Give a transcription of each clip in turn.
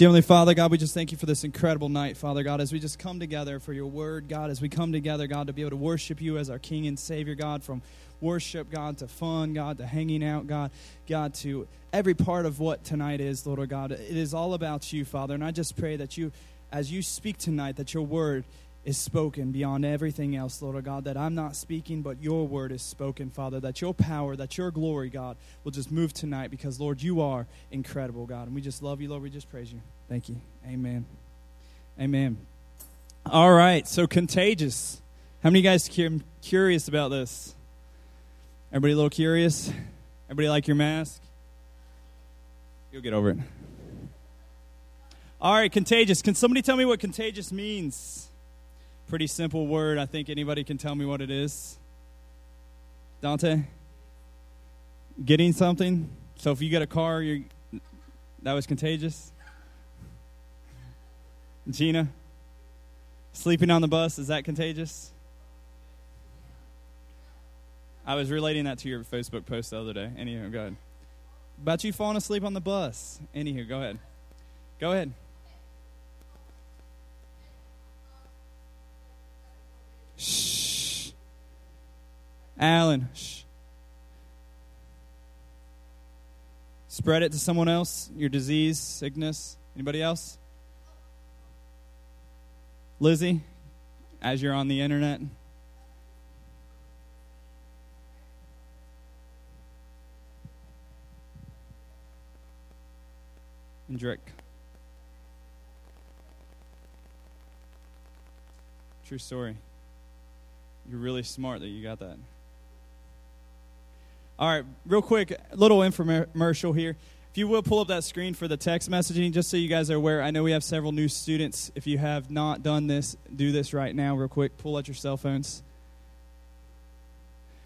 Dear Heavenly Father, God, we just thank you for this incredible night, Father God, as we just come together for your word, God, as we come together, God, to be able to worship you as our King and Savior, God, from worship, God, to fun, God, to hanging out, God, God, to every part of what tonight is, Lord oh God. It is all about you, Father. And I just pray that you, as you speak tonight, that your word is spoken beyond everything else, Lord God, that I'm not speaking, but your word is spoken, Father, that your power, that your glory, God, will just move tonight because, Lord, you are incredible, God. And we just love you, Lord. We just praise you. Thank you. Amen. Amen. All right, so contagious. How many guys cu- curious about this? Everybody a little curious? Everybody like your mask? You'll get over it. All right, contagious. Can somebody tell me what contagious means? Pretty simple word. I think anybody can tell me what it is. Dante? Getting something? So if you get a car, you that was contagious? Gina? Sleeping on the bus, is that contagious? I was relating that to your Facebook post the other day. Anywho, go ahead. About you falling asleep on the bus. Anywho, go ahead. Go ahead. Shh. Alan, shh. Spread it to someone else, your disease, sickness. Anybody else? Lizzie, as you're on the internet. And Drick. True story. You're really smart that you got that. All right, real quick, little infomercial here. If you will pull up that screen for the text messaging, just so you guys are aware. I know we have several new students. If you have not done this, do this right now, real quick. Pull out your cell phones.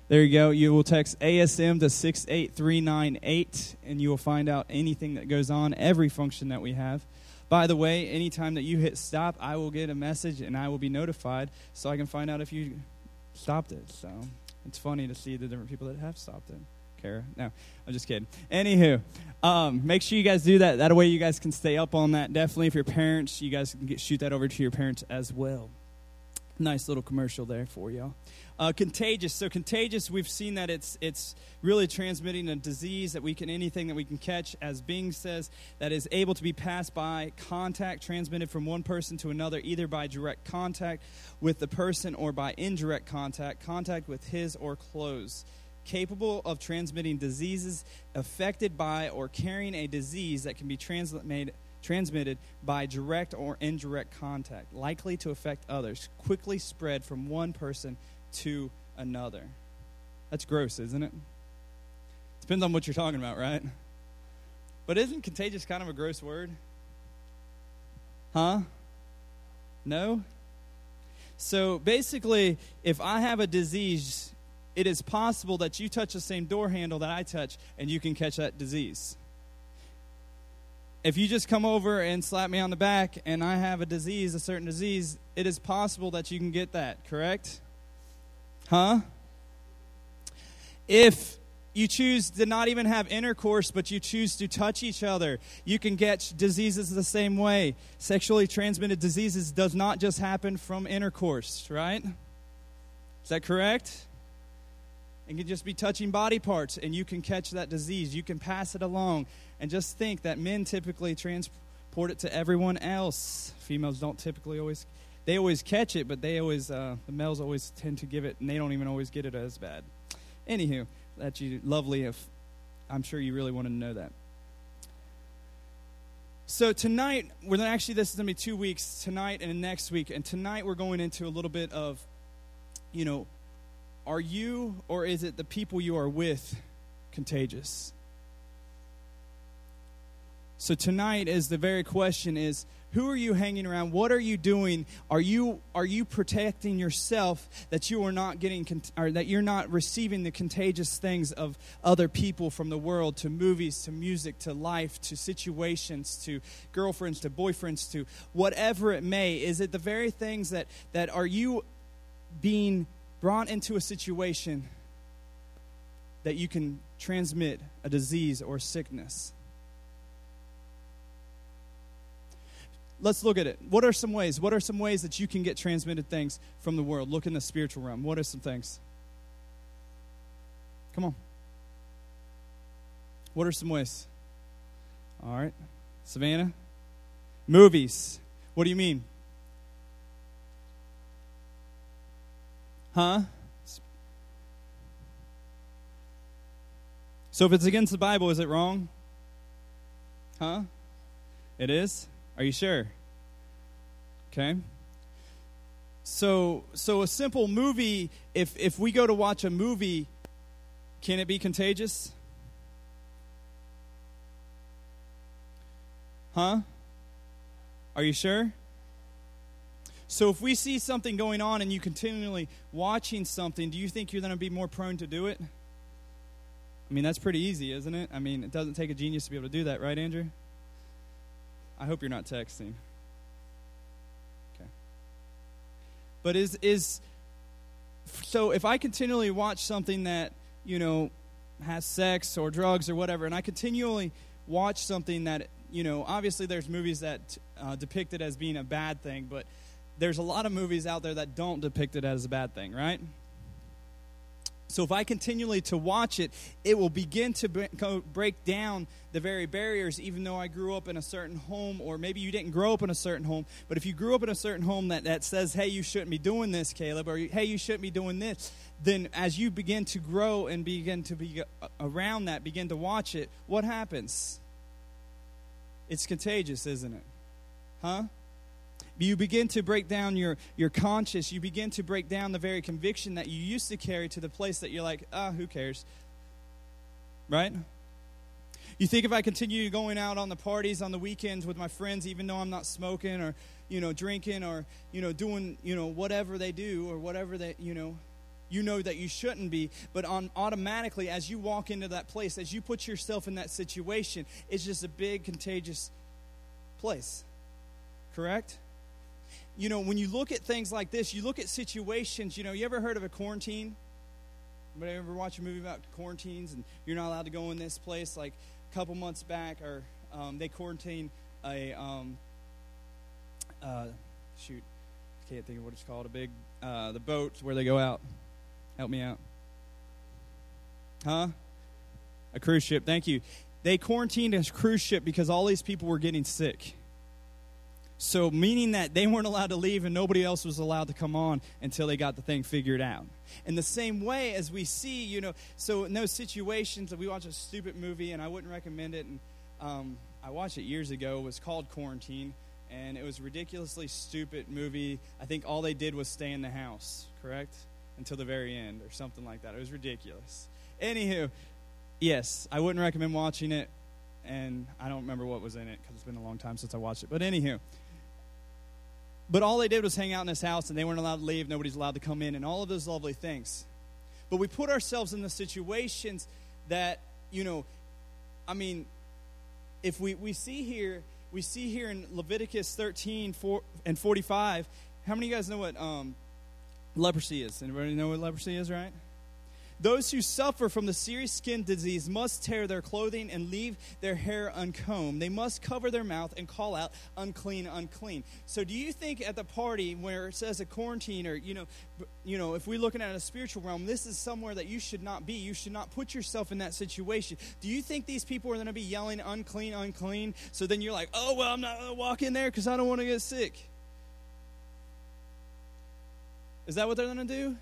There you go. You will text ASM to 68398, and you will find out anything that goes on, every function that we have. By the way, anytime that you hit stop, I will get a message and I will be notified so I can find out if you stopped it. So it's funny to see the different people that have stopped it. No, I'm just kidding. Anywho, um, make sure you guys do that. That way you guys can stay up on that. Definitely, if your parents, you guys can get, shoot that over to your parents as well. Nice little commercial there for y'all. Uh, contagious. So contagious. We've seen that it's it's really transmitting a disease that we can anything that we can catch, as Bing says, that is able to be passed by contact, transmitted from one person to another, either by direct contact with the person or by indirect contact, contact with his or clothes capable of transmitting diseases affected by or carrying a disease that can be transmitted transmitted by direct or indirect contact, likely to affect others, quickly spread from one person to another. That's gross, isn't it? Depends on what you're talking about, right? But isn't contagious kind of a gross word? Huh? No? So basically, if I have a disease it is possible that you touch the same door handle that I touch and you can catch that disease. If you just come over and slap me on the back and I have a disease, a certain disease, it is possible that you can get that, correct? Huh? If you choose to not even have intercourse, but you choose to touch each other, you can get diseases the same way. Sexually transmitted diseases does not just happen from intercourse, right? Is that correct? And can just be touching body parts and you can catch that disease. You can pass it along. And just think that men typically transport it to everyone else. Females don't typically always, they always catch it, but they always, uh, the males always tend to give it and they don't even always get it as bad. Anywho, that's you lovely if I'm sure you really want to know that. So tonight, we're actually this is gonna be two weeks tonight and next week, and tonight we're going into a little bit of, you know, are you or is it the people you are with contagious? So tonight is the very question is who are you hanging around? What are you doing? Are you are you protecting yourself that you are not getting or that you're not receiving the contagious things of other people from the world to movies to music to life to situations to girlfriends to boyfriends to whatever it may? Is it the very things that that are you being brought into a situation that you can transmit a disease or sickness. let's look at it. What are some ways? What are some ways that you can get transmitted things from the world? Look in the spiritual realm. What are some things? Come on. What are some ways? All right. Savannah? Movies. What do you mean? Huh? So if it's against the Bible, is it wrong? Huh? It is? Are you sure? Okay. So so a simple movie if if we go to watch a movie can it be contagious? Huh? Are you sure? So if we see something going on and you continually watching something, do you think you're going to be more prone to do it? I mean, that's pretty easy, isn't it? I mean, it doesn't take a genius to be able to do that, right, Andrew? I hope you're not texting. Okay. But is is so if I continually watch something that, you know, has sex or drugs or whatever, and I continually watch something that, you know, obviously there's movies that uh, depict it as being a bad thing, but there's a lot of movies out there that don't depict it as a bad thing, right? So if I continually to watch it, it will begin to break down the very barriers, even though I grew up in a certain home, or maybe you didn't grow up in a certain home, but if you grew up in a certain home that, that says, hey, you shouldn't be doing this, Caleb, or hey, you shouldn't be doing this, then as you begin to grow and begin to be uh, around that, begin to watch it, what happens? It's contagious, isn't it? Huh? You begin to break down your, your conscience. You begin to break down the very conviction that you used to carry to the place that you're like, ah, who cares? Right? You think if I continue going out on the parties on the weekends with my friends, even though I'm not smoking or, you know, drinking or, you know, doing, you know, whatever they do or whatever they, you know, you know that you shouldn't be, but on automatically as you walk into that place, as you put yourself in that situation, it's just a big contagious place. Correct? You know, when you look at things like this, you look at situations, you know, you ever heard of a quarantine? Anybody ever watch a movie about quarantines and you're not allowed to go in this place? Like a couple months back, or um, they quarantine a, um, uh, shoot, I can't think of what it's called, a big, uh, the boat where they go out. Help me out. Huh? A cruise ship, thank you. They quarantined a cruise ship because all these people were getting sick. So, meaning that they weren't allowed to leave and nobody else was allowed to come on until they got the thing figured out. In the same way as we see, you know, so in those situations, we watch a stupid movie, and I wouldn't recommend it. And um, I watched it years ago. It was called Quarantine, and it was a ridiculously stupid movie. I think all they did was stay in the house, correct? Until the very end, or something like that. It was ridiculous. Anywho, yes, I wouldn't recommend watching it, and I don't remember what was in it because it's been a long time since I watched it. But anywho, but all they did was hang out in this house and they weren't allowed to leave, nobody's allowed to come in, and all of those lovely things. But we put ourselves in the situations that, you know, I mean, if we, we see here, we see here in Leviticus 13 4, and 45, how many of you guys know what um, leprosy is? Anybody know what leprosy is, right? Those who suffer from the serious skin disease must tear their clothing and leave their hair uncombed. They must cover their mouth and call out, unclean, unclean. So, do you think at the party where it says a quarantine, or, you know, you know, if we're looking at a spiritual realm, this is somewhere that you should not be. You should not put yourself in that situation. Do you think these people are going to be yelling, unclean, unclean? So then you're like, oh, well, I'm not going to walk in there because I don't want to get sick. Is that what they're going to do?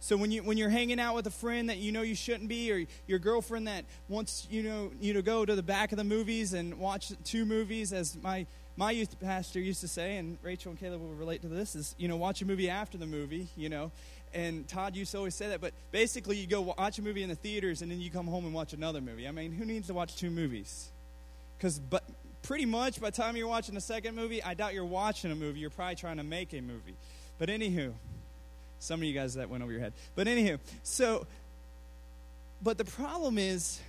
So when you when you're hanging out with a friend that you know you shouldn't be, or your girlfriend that wants you know you to go to the back of the movies and watch two movies, as my my youth pastor used to say, and Rachel and Caleb will relate to this, is you know watch a movie after the movie, you know. And Todd used to always say that, but basically you go watch a movie in the theaters and then you come home and watch another movie. I mean, who needs to watch two movies? Because but pretty much by the time you're watching the second movie, I doubt you're watching a movie. You're probably trying to make a movie. But anywho, some of you guys that went over your head. But anywho, so, but the problem is,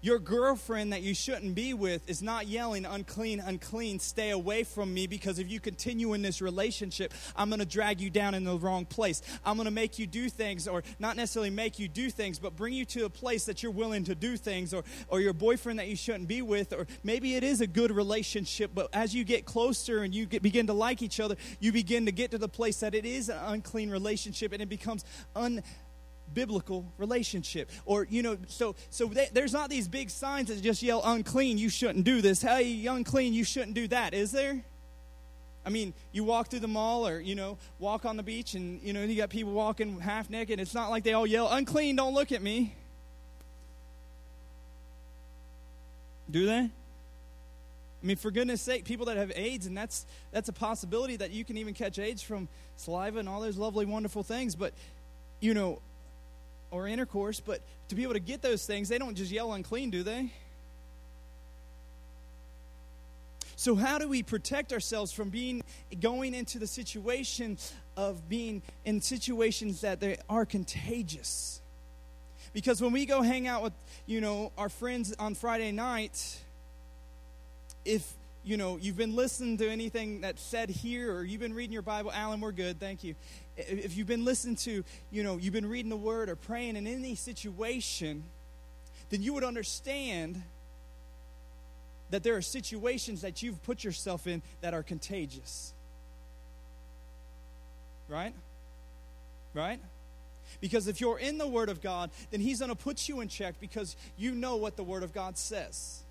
your girlfriend that you shouldn't be with is not yelling, unclean, unclean, stay away from me because if you continue in this relationship, I'm going to drag you down in the wrong place. I'm going to make you do things, or not necessarily make you do things, but bring you to a place that you're willing to do things, or, or your boyfriend that you shouldn't be with, or maybe it is a good relationship, but as you get closer and you get, begin to like each other, you begin to get to the place that it is an unclean relationship and it becomes un biblical relationship. Or you know so so they, there's not these big signs that just yell unclean you shouldn't do this. Hey unclean you shouldn't do that is there? I mean you walk through the mall or you know walk on the beach and you know you got people walking half naked. It's not like they all yell unclean don't look at me. Do they? I mean, for goodness sake, people that have AIDS, and that's that's a possibility that you can even catch AIDS from saliva and all those lovely, wonderful things. But you know, or intercourse, but to be able to get those things, they don't just yell unclean, do they? So how do we protect ourselves from being going into the situation of being in situations that they are contagious? Because when we go hang out with, you know, our friends on Friday night, if you know you've been listening to anything that's said here or you've been reading your bible alan we're good thank you if you've been listening to, you know, you've been reading the word or praying in any situation, then you would understand that there are situations that you've put yourself in that are contagious. Right? Right? Because if you're in the Word of God, then He's going to put you in check because you know what the Word of God says.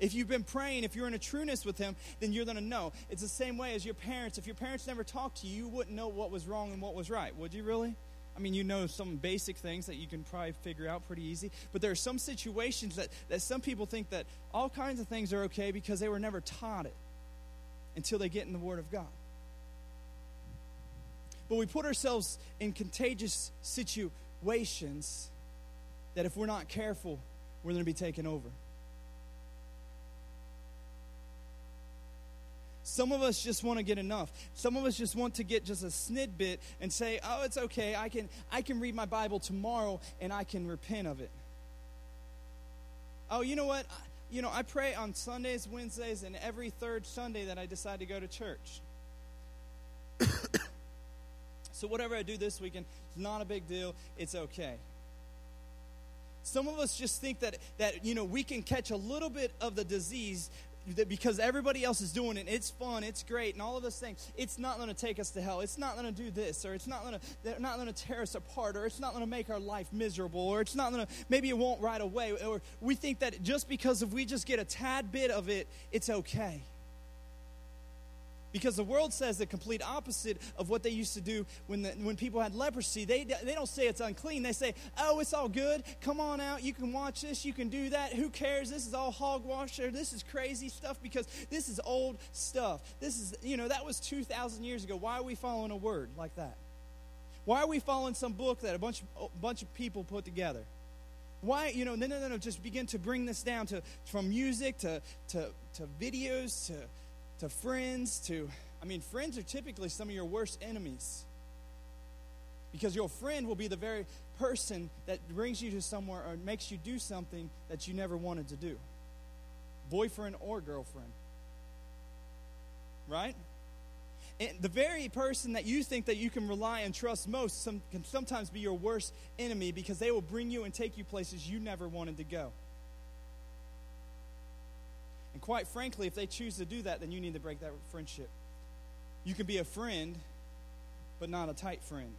If you've been praying, if you're in a trueness with Him, then you're going to know. It's the same way as your parents. If your parents never talked to you, you wouldn't know what was wrong and what was right, would you really? I mean, you know some basic things that you can probably figure out pretty easy, but there are some situations that, that some people think that all kinds of things are okay because they were never taught it until they get in the Word of God. But we put ourselves in contagious situations that if we're not careful, we're going to be taken over. Some of us just want to get enough. Some of us just want to get just a snidbit and say, "Oh, it's okay. I can I can read my Bible tomorrow and I can repent of it." Oh, you know what? You know, I pray on Sundays, Wednesdays, and every third Sunday that I decide to go to church. so whatever I do this weekend, it's not a big deal. It's okay. Some of us just think that that you know we can catch a little bit of the disease because everybody else is doing it, it's fun, it's great, and all of those things, it's not going to take us to hell. It's not going to do this, or it's not going to, they're not going to tear us apart, or it's not going to make our life miserable, or it's not going to, maybe it won't right away, or we think that just because if we just get a tad bit of it, it's okay. Because the world says the complete opposite of what they used to do when, the, when people had leprosy. They, they don't say it's unclean. They say, oh, it's all good. Come on out. You can watch this. You can do that. Who cares? This is all hogwash. This is crazy stuff because this is old stuff. This is, you know, that was 2,000 years ago. Why are we following a word like that? Why are we following some book that a bunch of, a bunch of people put together? Why, you know, no, no, no, no, just begin to bring this down to from music to, to, to videos to to friends, to, I mean, friends are typically some of your worst enemies. Because your friend will be the very person that brings you to somewhere or makes you do something that you never wanted to do. Boyfriend or girlfriend. Right? And the very person that you think that you can rely and trust most some, can sometimes be your worst enemy because they will bring you and take you places you never wanted to go. And quite frankly, if they choose to do that, then you need to break that friendship. You can be a friend, but not a tight friend.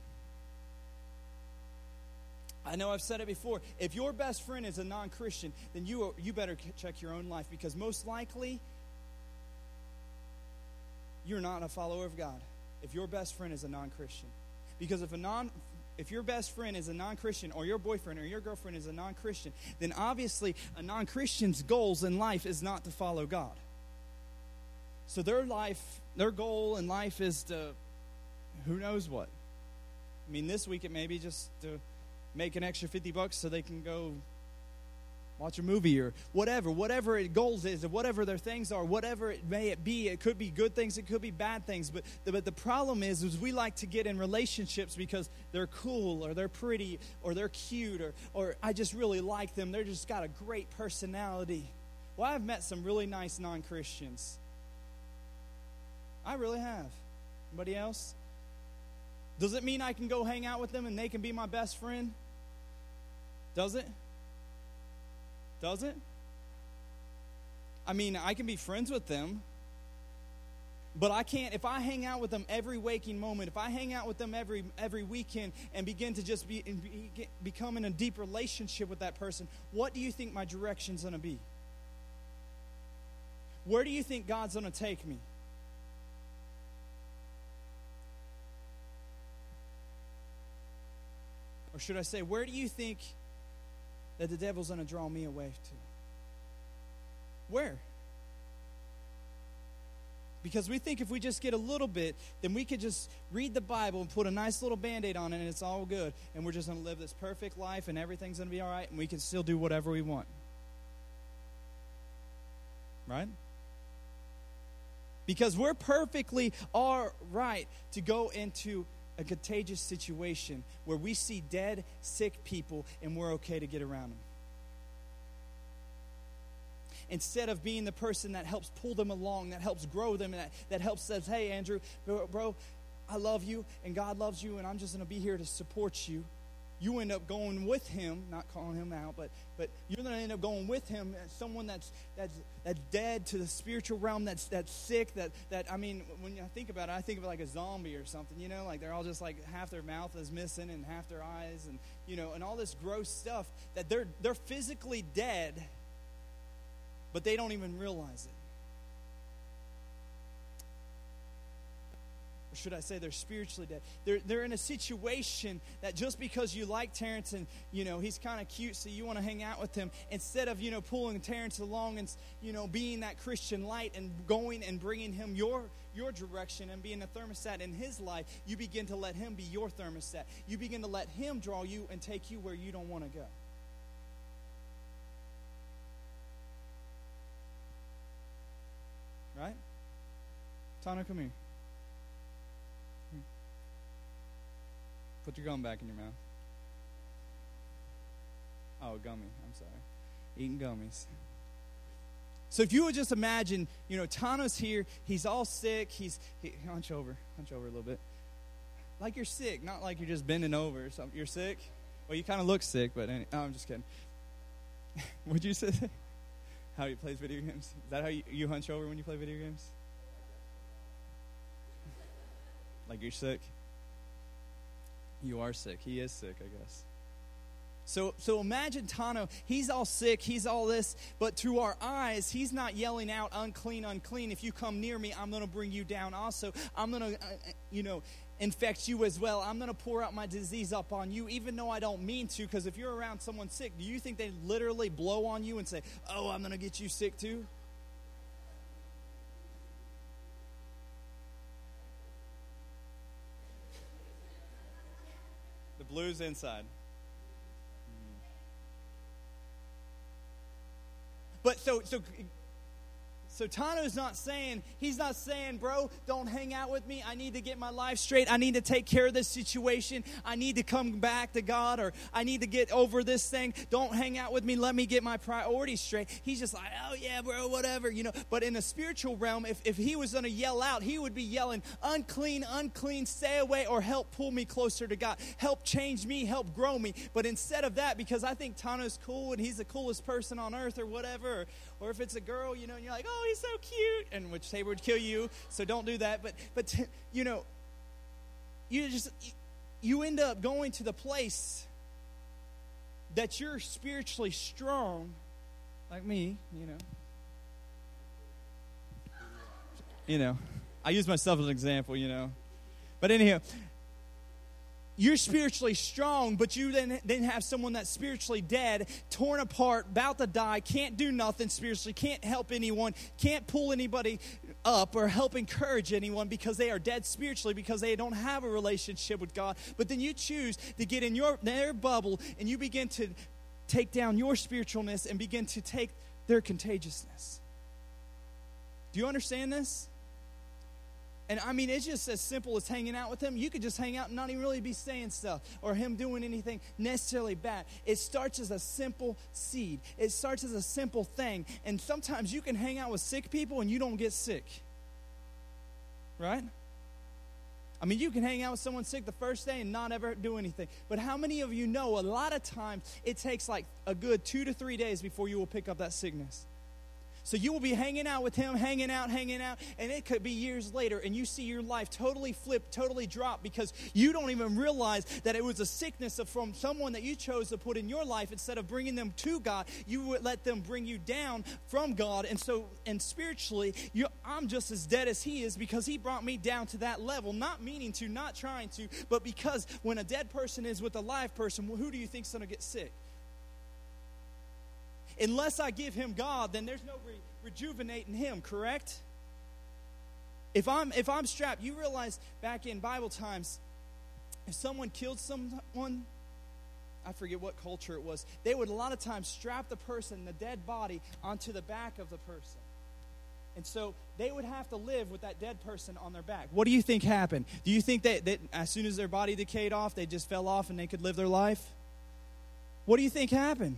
I know I've said it before. If your best friend is a non Christian, then you, you better check your own life because most likely you're not a follower of God if your best friend is a non Christian. Because if a non if your best friend is a non Christian, or your boyfriend or your girlfriend is a non Christian, then obviously a non Christian's goals in life is not to follow God. So their life, their goal in life is to, who knows what. I mean, this week it may be just to make an extra 50 bucks so they can go watch a movie or whatever, whatever it goals is, or whatever their things are, whatever it may it be. It could be good things, it could be bad things. But the, but the problem is, is we like to get in relationships because they're cool or they're pretty or they're cute or or I just really like them. They're just got a great personality. Well, I've met some really nice non-Christians. I really have. Anybody else? Does it mean I can go hang out with them and they can be my best friend? Does it? Does it? I mean, I can be friends with them, but I can't if I hang out with them every waking moment, if I hang out with them every every weekend and begin to just be, be get, become in a deep relationship with that person, what do you think my direction's going to be? Where do you think God's going to take me? Or should I say, where do you think that the devil's going to draw me away to? Where? Because we think if we just get a little bit, then we could just read the Bible and put a nice little band aid on it and it's all good. And we're just going to live this perfect life and everything's going to be all right and we can still do whatever we want. Right? Because we're perfectly all right to go into a contagious situation where we see dead, sick people and we're okay to get around them. Instead of being the person that helps pull them along, that helps grow them, that, that helps says, hey, Andrew, bro, bro, I love you and God loves you and I'm just going to be here to support you you end up going with him, not calling him out, but but you're to end up going with him as someone that's that's that's dead to the spiritual realm, that's that's sick, that that I mean, when I think about it, I think of it like a zombie or something, you know, like they're all just like half their mouth is missing and half their eyes and you know, and all this gross stuff that they're they're physically dead, but they don't even realize it. Or should I say they're spiritually dead. They're, they're in a situation that just because you like Terrence and, you know, he's kind of cute, so you want to hang out with him, instead of, you know, pulling Terrence along and, you know, being that Christian light and going and bringing him your, your direction and being a thermostat in his life, you begin to let him be your thermostat. You begin to let him draw you and take you where you don't want to go. Right? Tana, come here. Put your gum back in your mouth. Oh, gummy. I'm sorry. Eating gummies. So if you would just imagine, you know, Tano's here. He's all sick. He's he, hunch over, hunch over a little bit, like you're sick, not like you're just bending over something. You're sick. Well, you kind of look sick, but any, oh, I'm just kidding. would you say how he plays video games? Is that how you, you hunch over when you play video games? Like you're sick. You are sick. He is sick, I guess. So, so imagine Tano, he's all sick, he's all this, but through our eyes, he's not yelling out, unclean, unclean. If you come near me, I'm going to bring you down also. I'm going to, uh, uh, you know, infect you as well. I'm going to pour out my disease up on you, even though I don't mean to, because if you're around someone sick, do you think they literally blow on you and say, oh, I'm going to get you sick too? Blues inside. Mm-hmm. But so so so Tano's not saying, he's not saying, bro, don't hang out with me. I need to get my life straight. I need to take care of this situation. I need to come back to God or I need to get over this thing. Don't hang out with me. Let me get my priorities straight. He's just like, oh yeah, bro, whatever, you know. But in the spiritual realm, if, if he was going to yell out, he would be yelling, unclean, unclean, stay away, or help pull me closer to God. Help change me, help grow me. But instead of that, because I think Tano's cool and he's the coolest person on earth or whatever, or, or if it's a girl, you know, and you're like, oh, he's so cute, and which they would kill you, so don't do that. But, but you know, you just, you end up going to the place that you're spiritually strong, like me, you know. You know, I use myself as an example, you know. But anyhow, you're spiritually strong, but you then, then have someone that's spiritually dead, torn apart, about to die, can't do nothing spiritually, can't help anyone, can't pull anybody up or help encourage anyone because they are dead spiritually because they don't have a relationship with God. But then you choose to get in your their bubble and you begin to take down your spiritualness and begin to take their contagiousness. Do you understand this? And I mean, it's just as simple as hanging out with him. You could just hang out and not even really be saying stuff or him doing anything necessarily bad. It starts as a simple seed, it starts as a simple thing. And sometimes you can hang out with sick people and you don't get sick. Right? I mean, you can hang out with someone sick the first day and not ever do anything. But how many of you know a lot of times it takes like a good two to three days before you will pick up that sickness? So you will be hanging out with him, hanging out, hanging out, and it could be years later, and you see your life totally flip, totally drop because you don't even realize that it was a sickness from someone that you chose to put in your life. Instead of bringing them to God, you would let them bring you down from God. And so, and spiritually, I'm just as dead as he is because he brought me down to that level, not meaning to, not trying to, but because when a dead person is with a live person, who do you think's going to get sick? Unless I give him God, then there's no re- rejuvenating him, correct? If I'm if I'm strapped, you realize back in Bible times, if someone killed someone, I forget what culture it was, they would a lot of times strap the person, the dead body, onto the back of the person. And so they would have to live with that dead person on their back. What do you think happened? Do you think that, that as soon as their body decayed off, they just fell off and they could live their life? What do you think happened?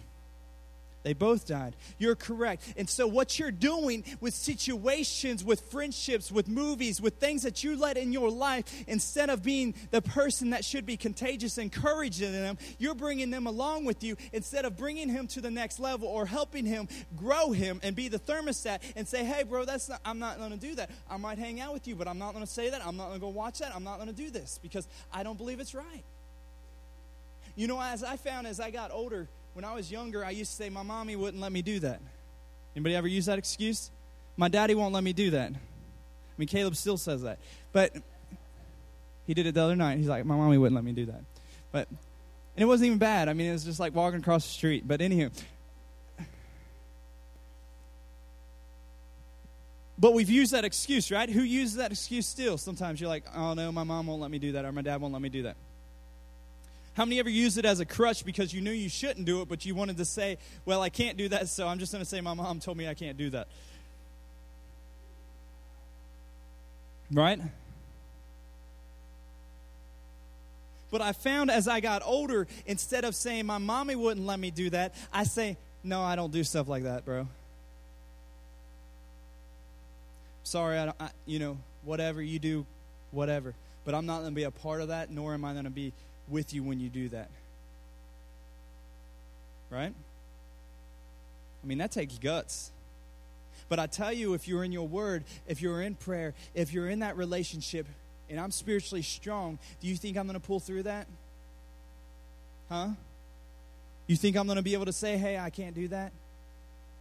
They both died. You're correct. And so, what you're doing with situations, with friendships, with movies, with things that you let in your life, instead of being the person that should be contagious, and encouraging them, you're bringing them along with you instead of bringing him to the next level or helping him grow him and be the thermostat and say, hey, bro, that's not, I'm not going to do that. I might hang out with you, but I'm not going to say that. I'm not going to go watch that. I'm not going to do this because I don't believe it's right. You know, as I found as I got older, when I was younger, I used to say my mommy wouldn't let me do that. Anybody ever use that excuse? My daddy won't let me do that. I mean, Caleb still says that. But he did it the other night. He's like, my mommy wouldn't let me do that. But, and it wasn't even bad. I mean, it was just like walking across the street. But anywho. But we've used that excuse, right? Who uses that excuse still? Sometimes you're like, oh no, my mom won't let me do that, or my dad won't let me do that. How many ever use it as a crutch because you knew you shouldn't do it, but you wanted to say, well, I can't do that, so I'm just going to say my mom told me I can't do that? Right? But I found as I got older, instead of saying my mommy wouldn't let me do that, I say, no, I don't do stuff like that, bro. Sorry, I don't, I, you know, whatever you do, whatever. But I'm not going to be a part of that, nor am I going to be with you when you do that. Right? I mean, that takes guts. But I tell you, if you're in your word, if you're in prayer, if you're in that relationship, and I'm spiritually strong, do you think I'm going to pull through that? Huh? You think I'm going to be able to say, hey, I can't do that?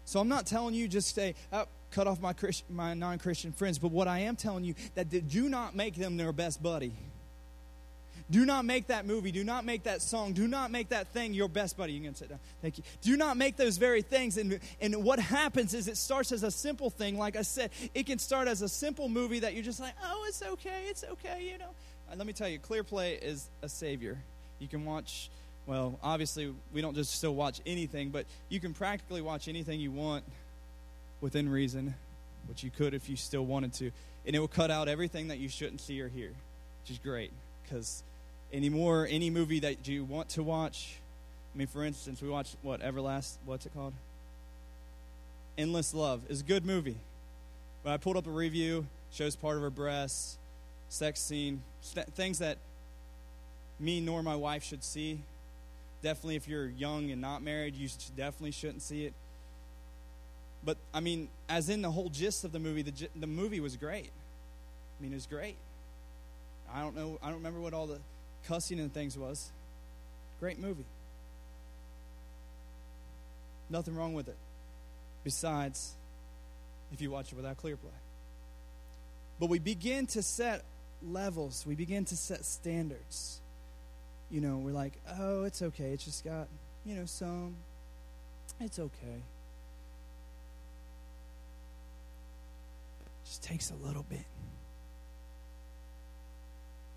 So I'm not telling you just say, oh, cut off my, Christ- my non Christian friends, but what I am telling you that do not make them their best buddy. Do not make that movie. Do not make that song. Do not make that thing your best buddy. You can sit down. Thank you. Do not make those very things. And, and what happens is it starts as a simple thing. Like I said, it can start as a simple movie that you're just like, oh, it's okay. It's okay, you know. And let me tell you, ClearPlay is a savior. You can watch, well, obviously, we don't just still watch anything, but you can practically watch anything you want within reason, which you could if you still wanted to. And it will cut out everything that you shouldn't see or hear, which is great because anymore any movie that you want to watch. I mean, for instance, we watched what Everlast. What's it called? Endless Love is a good movie. But I pulled up a review. Shows part of her breasts, sex scene, st- things that me nor my wife should see. Definitely, if you're young and not married, you definitely shouldn't see it. But I mean, as in the whole gist of the movie, the the movie was great. I mean, it was great. I don't know. I don't remember what all the cussing and things was. Great movie. Nothing wrong with it. Besides, if you watch it without ClearPlay. But we begin to set levels, we begin to set standards. You know, we're like, oh, it's okay. It's just got, you know, some. It's okay. Just takes a little bit.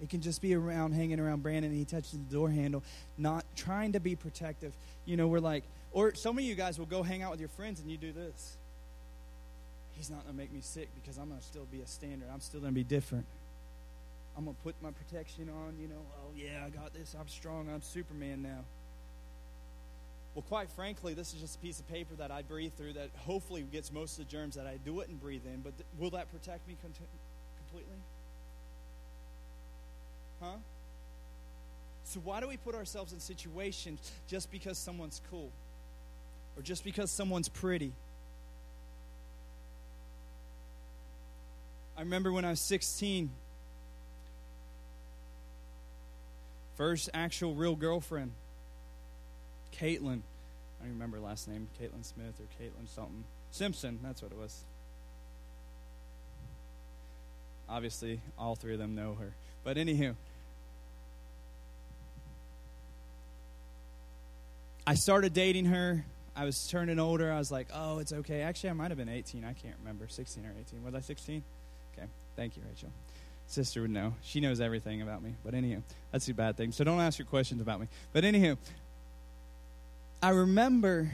It can just be around, hanging around Brandon, and he touches the door handle, not trying to be protective. You know, we're like, or some of you guys will go hang out with your friends and you do this. He's not going to make me sick because I'm going to still be a standard. I'm still going to be different. I'm going to put my protection on, you know, oh, yeah, I got this. I'm strong. I'm Superman now. Well, quite frankly, this is just a piece of paper that I breathe through that hopefully gets most of the germs that I do it and breathe in. But th- will that protect me completely? Huh? So, why do we put ourselves in situations just because someone's cool or just because someone's pretty? I remember when I was 16, first actual real girlfriend, Caitlin. I don't remember last name, Caitlin Smith or Caitlin something. Simpson, that's what it was. Obviously, all three of them know her. But anywho, I started dating her. I was turning older. I was like, oh, it's okay. Actually, I might have been 18. I can't remember. 16 or 18. Was I 16? Okay. Thank you, Rachel. Sister would know. She knows everything about me. But anywho, that's a bad thing. So don't ask your questions about me. But anywho, I remember,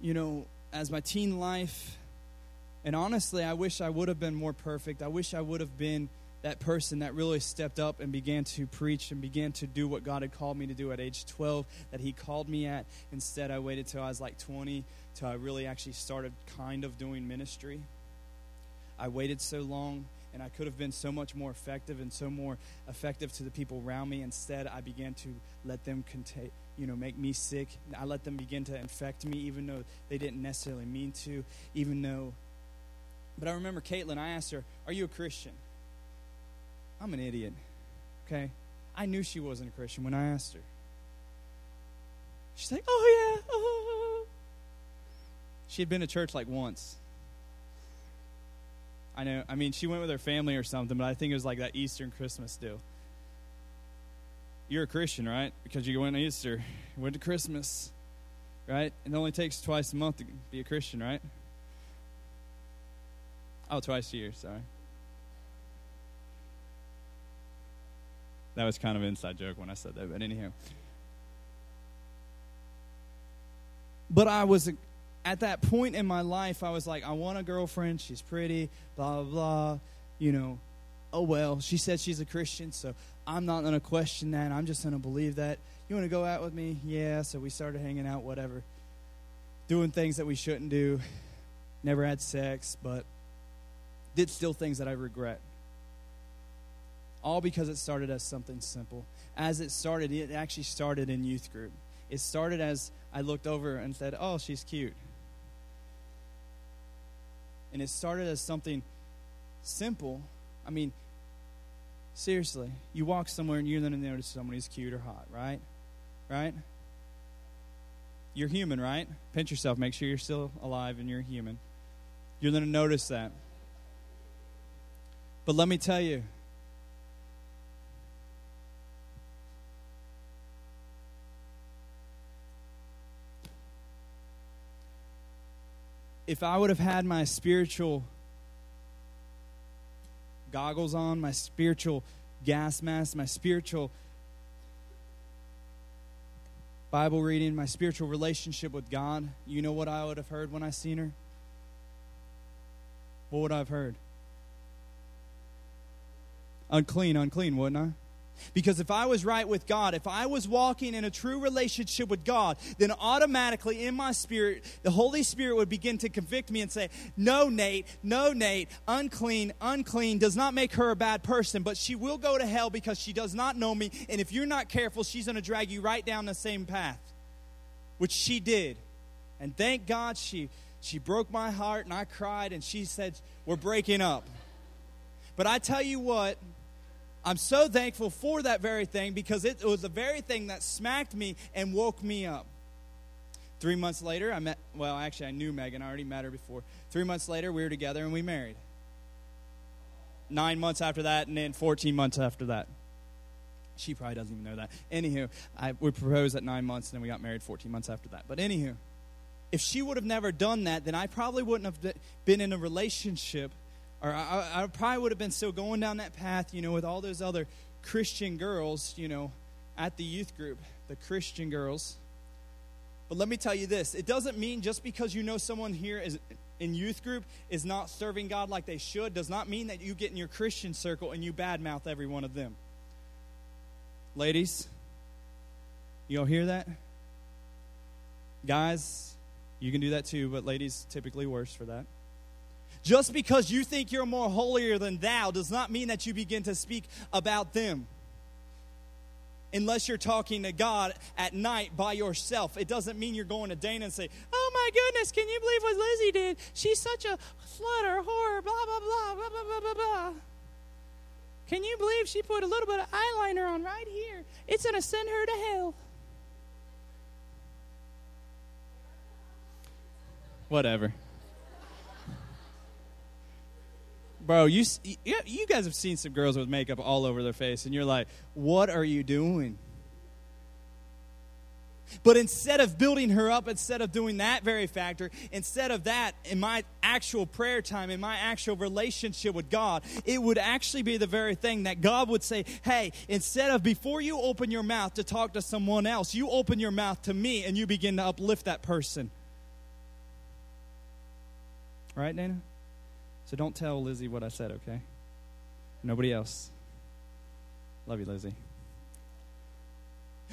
you know, as my teen life, and honestly, I wish I would have been more perfect. I wish I would have been that person that really stepped up and began to preach and began to do what God had called me to do at age 12 that He called me at. Instead, I waited till I was like 20 till I really actually started kind of doing ministry. I waited so long and I could have been so much more effective and so more effective to the people around me. Instead, I began to let them contain, you know, make me sick. I let them begin to infect me, even though they didn't necessarily mean to, even though. But I remember Caitlin, I asked her, Are you a Christian? I'm an idiot. Okay? I knew she wasn't a Christian when I asked her. She's like, Oh, yeah. Oh. She had been to church like once. I know. I mean, she went with her family or something, but I think it was like that Eastern Christmas deal. You're a Christian, right? Because you went to Easter, went to Christmas, right? It only takes twice a month to be a Christian, right? Oh, twice a year, sorry. That was kind of an inside joke when I said that, but anyhow. But I was at that point in my life, I was like, I want a girlfriend. She's pretty, blah, blah, blah. You know, oh, well, she said she's a Christian, so I'm not going to question that. I'm just going to believe that. You want to go out with me? Yeah. So we started hanging out, whatever. Doing things that we shouldn't do. Never had sex, but did still things that I regret. All because it started as something simple. As it started, it actually started in youth group. It started as I looked over and said, Oh, she's cute. And it started as something simple. I mean, seriously, you walk somewhere and you're going to notice somebody's cute or hot, right? Right? You're human, right? Pinch yourself, make sure you're still alive and you're human. You're going to notice that. But let me tell you, if I would have had my spiritual goggles on, my spiritual gas mask, my spiritual Bible reading, my spiritual relationship with God, you know what I would have heard when I seen her? What would I have heard? Unclean, unclean, wouldn't I? Because if I was right with God, if I was walking in a true relationship with God, then automatically in my spirit, the Holy Spirit would begin to convict me and say, No, Nate, no, Nate, unclean, unclean does not make her a bad person, but she will go to hell because she does not know me. And if you're not careful, she's going to drag you right down the same path, which she did. And thank God she, she broke my heart and I cried and she said, We're breaking up. But I tell you what, I'm so thankful for that very thing because it was the very thing that smacked me and woke me up. Three months later, I met, well, actually, I knew Megan. I already met her before. Three months later, we were together and we married. Nine months after that, and then 14 months after that. She probably doesn't even know that. Anywho, I, we proposed at nine months, and then we got married 14 months after that. But anywho, if she would have never done that, then I probably wouldn't have been in a relationship or I, I probably would have been still going down that path, you know, with all those other Christian girls, you know, at the youth group, the Christian girls. But let me tell you this it doesn't mean just because you know someone here is in youth group is not serving God like they should, does not mean that you get in your Christian circle and you badmouth every one of them. Ladies, you all hear that? Guys, you can do that too, but ladies typically worse for that. Just because you think you're more holier than thou does not mean that you begin to speak about them. Unless you're talking to God at night by yourself, it doesn't mean you're going to Dana and say, Oh my goodness, can you believe what Lizzie did? She's such a flutter, whore, blah, blah, blah, blah, blah, blah, blah. Can you believe she put a little bit of eyeliner on right here? It's going to send her to hell. Whatever. Bro, you, you guys have seen some girls with makeup all over their face, and you're like, what are you doing? But instead of building her up, instead of doing that very factor, instead of that, in my actual prayer time, in my actual relationship with God, it would actually be the very thing that God would say, hey, instead of before you open your mouth to talk to someone else, you open your mouth to me and you begin to uplift that person. Right, Dana? So don't tell Lizzie what I said, okay? Nobody else. Love you, Lizzie.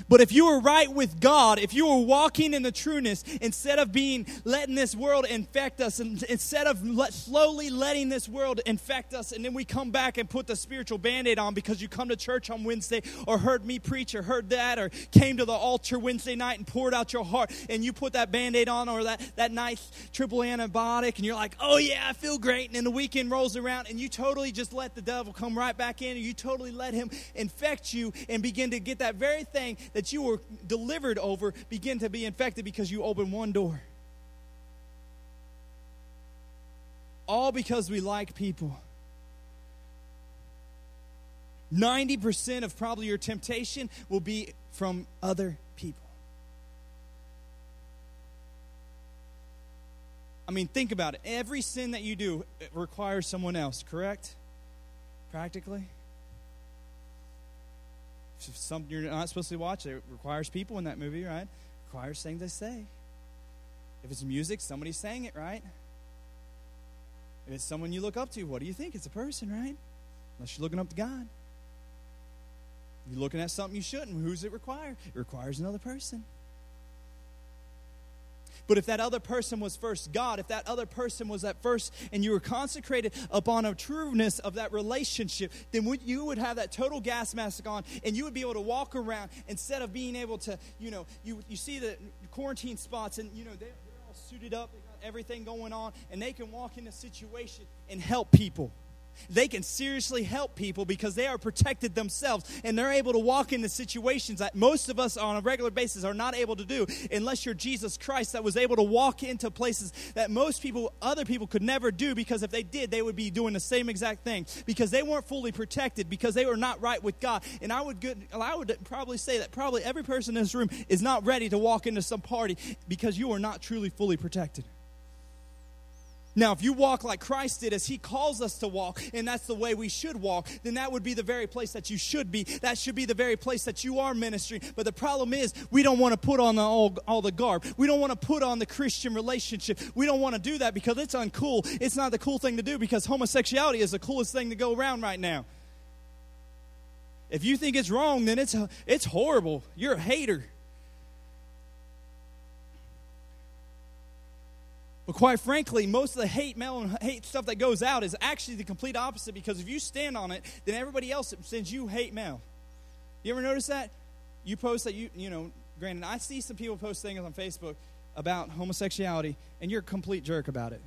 But if you were right with God, if you were walking in the trueness, instead of being letting this world infect us, and instead of let, slowly letting this world infect us, and then we come back and put the spiritual band aid on because you come to church on Wednesday, or heard me preach, or heard that, or came to the altar Wednesday night and poured out your heart, and you put that band aid on, or that, that nice triple antibiotic, and you're like, oh yeah, I feel great. And then the weekend rolls around, and you totally just let the devil come right back in, and you totally let him infect you and begin to get that very thing that you were delivered over begin to be infected because you open one door. All because we like people. 90% of probably your temptation will be from other people. I mean, think about it. Every sin that you do requires someone else, correct? Practically something you're not supposed to watch. It requires people in that movie, right? It requires things they say. If it's music, somebody's saying it, right? If it's someone you look up to, what do you think? It's a person, right? Unless you're looking up to God. You're looking at something you shouldn't. Who's it require? It requires another person. But if that other person was first God, if that other person was at first and you were consecrated upon a trueness of that relationship, then you would have that total gas mask on and you would be able to walk around instead of being able to, you know, you, you see the quarantine spots and, you know, they, they're all suited up, they got everything going on, and they can walk in a situation and help people. They can seriously help people because they are protected themselves and they're able to walk into situations that most of us on a regular basis are not able to do unless you're Jesus Christ that was able to walk into places that most people, other people, could never do because if they did, they would be doing the same exact thing because they weren't fully protected because they were not right with God. And I would, good, I would probably say that probably every person in this room is not ready to walk into some party because you are not truly fully protected. Now, if you walk like Christ did, as He calls us to walk, and that's the way we should walk, then that would be the very place that you should be. That should be the very place that you are ministering. But the problem is, we don't want to put on the, all, all the garb. We don't want to put on the Christian relationship. We don't want to do that because it's uncool. It's not the cool thing to do because homosexuality is the coolest thing to go around right now. If you think it's wrong, then it's, it's horrible. You're a hater. But quite frankly, most of the hate mail and hate stuff that goes out is actually the complete opposite because if you stand on it, then everybody else sends you hate mail. You ever notice that? You post that you, you know, granted, I see some people post things on Facebook about homosexuality, and you're a complete jerk about it.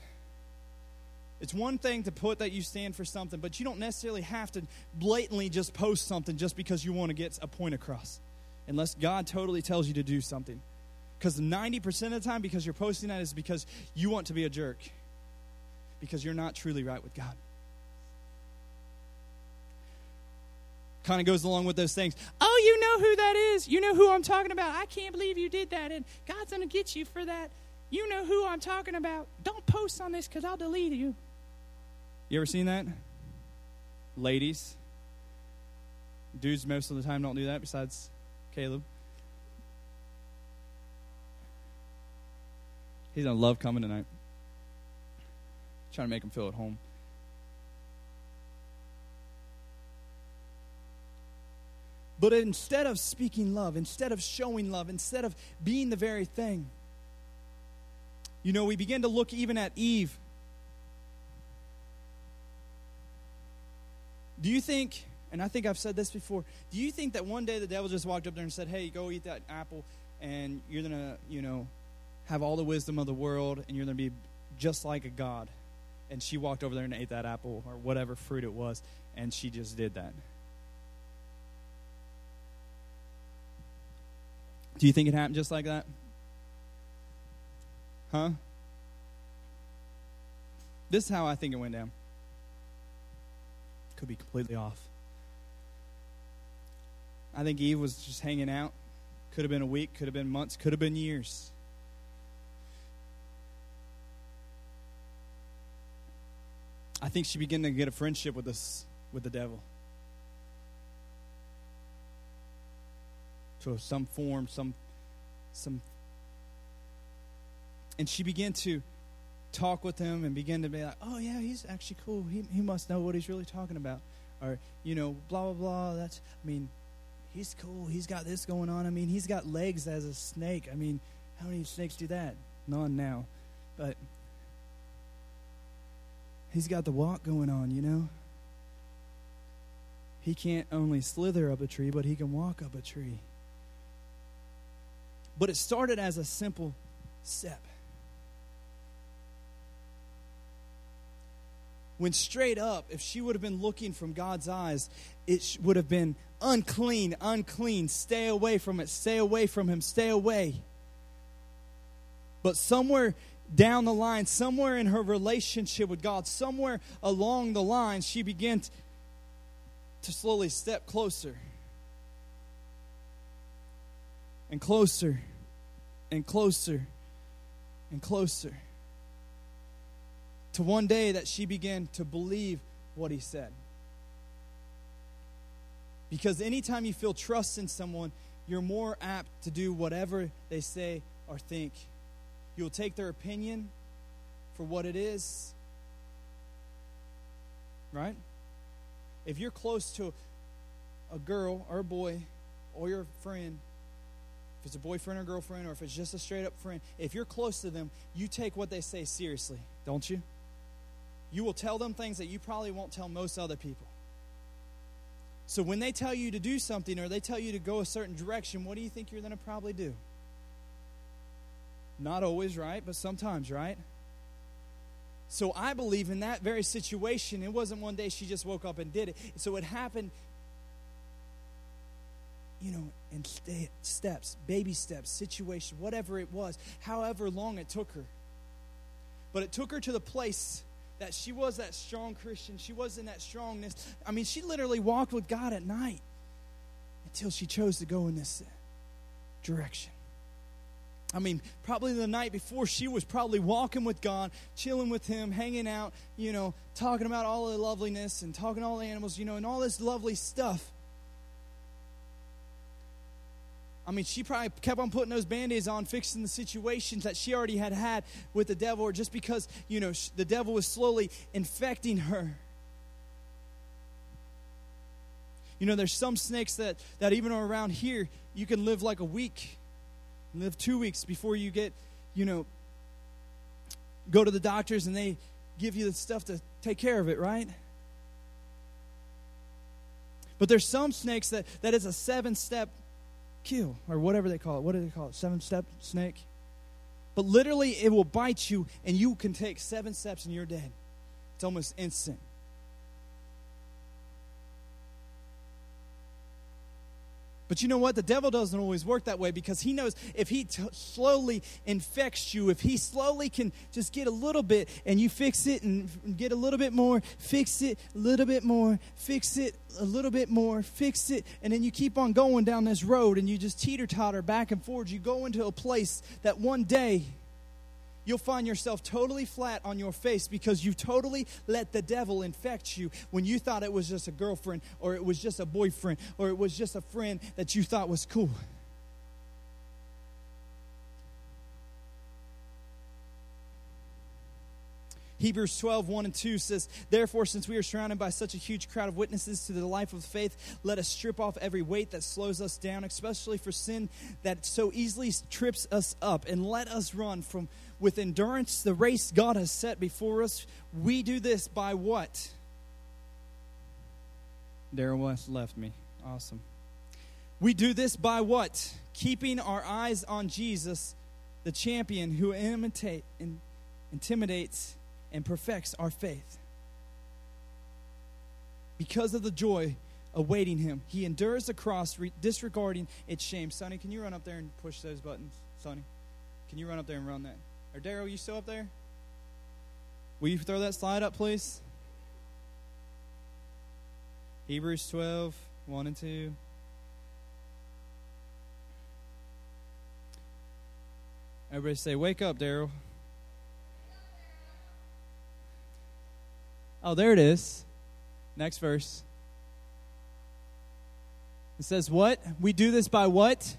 It's one thing to put that you stand for something, but you don't necessarily have to blatantly just post something just because you want to get a point across, unless God totally tells you to do something. Because 90% of the time, because you're posting that, is because you want to be a jerk. Because you're not truly right with God. Kind of goes along with those things. Oh, you know who that is. You know who I'm talking about. I can't believe you did that. And God's going to get you for that. You know who I'm talking about. Don't post on this because I'll delete you. You ever seen that? Ladies. Dudes most of the time don't do that, besides Caleb. He's going to love coming tonight. Trying to make him feel at home. But instead of speaking love, instead of showing love, instead of being the very thing, you know, we begin to look even at Eve. Do you think, and I think I've said this before, do you think that one day the devil just walked up there and said, hey, go eat that apple, and you're going to, you know, have all the wisdom of the world, and you're going to be just like a God? And she walked over there and ate that apple or whatever fruit it was, and she just did that. Do you think it happened just like that? Huh? This is how I think it went down. Could be completely off. I think Eve was just hanging out. Could have been a week, could have been months, could have been years. I think she began to get a friendship with us with the devil. To some form, some some and she began to talk with him and begin to be like, oh, yeah, he's actually cool. He, he must know what he's really talking about. Or, you know, blah, blah, blah. That's, I mean, he's cool. He's got this going on. I mean, he's got legs as a snake. I mean, how many snakes do that? None now. But he's got the walk going on, you know? He can't only slither up a tree, but he can walk up a tree. But it started as a simple step. when straight up, if she would have been looking from God's eyes, it would have been unclean, unclean, stay away from it, stay away from him, stay away. But somewhere down the line, somewhere in her relationship with God, somewhere along the line, she began to slowly step closer and closer and closer and closer to one day that she began to believe what he said. Because anytime you feel trust in someone, you're more apt to do whatever they say or think. You'll take their opinion for what it is. Right? If you're close to a girl or a boy or your friend, if it's a boyfriend or girlfriend, or if it's just a straight up friend, if you're close to them, you take what they say seriously, don't you? you will tell them things that you probably won't tell most other people. So when they tell you to do something or they tell you to go a certain direction, what do you think you're going to probably do? Not always, right? But sometimes, right? So I believe in that very situation, it wasn't one day she just woke up and did it. So it happened, you know, in steps, baby steps, situation, whatever it was, however long it took her. But it took her to the place that she was that strong Christian. She was in that strongness. I mean, she literally walked with God at night until she chose to go in this direction. I mean, probably the night before, she was probably walking with God, chilling with Him, hanging out, you know, talking about all the loveliness and talking all the animals, you know, and all this lovely stuff. I mean, she probably kept on putting those band aids on, fixing the situations that she already had had with the devil, or just because, you know, the devil was slowly infecting her. You know, there's some snakes that, that even are around here, you can live like a week, live two weeks before you get, you know, go to the doctors and they give you the stuff to take care of it, right? But there's some snakes that, that is a seven step kill, or whatever they call it. What do they call it? Seven step snake? But literally, it will bite you, and you can take seven steps and you're dead. It's almost instant. But you know what? The devil doesn't always work that way because he knows if he t- slowly infects you, if he slowly can just get a little bit and you fix it and get a little bit more, fix it a little bit more, fix it a little bit more, fix it, and then you keep on going down this road and you just teeter totter back and forth. You go into a place that one day you'll find yourself totally flat on your face because you totally let the devil infect you when you thought it was just a girlfriend or it was just a boyfriend or it was just a friend that you thought was cool. Hebrews 12, 1 and 2 says, Therefore, since we are surrounded by such a huge crowd of witnesses to the life of faith, let us strip off every weight that slows us down, especially for sin that so easily trips us up, and let us run from with endurance the race God has set before us. We do this by what? Daryl West left me. Awesome. We do this by what? Keeping our eyes on Jesus, the champion who imitate, in, intimidates and perfects our faith. Because of the joy awaiting him, he endures the cross, re- disregarding its shame. Sonny, can you run up there and push those buttons? Sonny, can you run up there and run that? Or Daryl, you still up there? Will you throw that slide up, please? Hebrews 12, 1 and 2. Everybody say, Wake up, Daryl. Oh, there it is. Next verse. It says, What? We do this by what?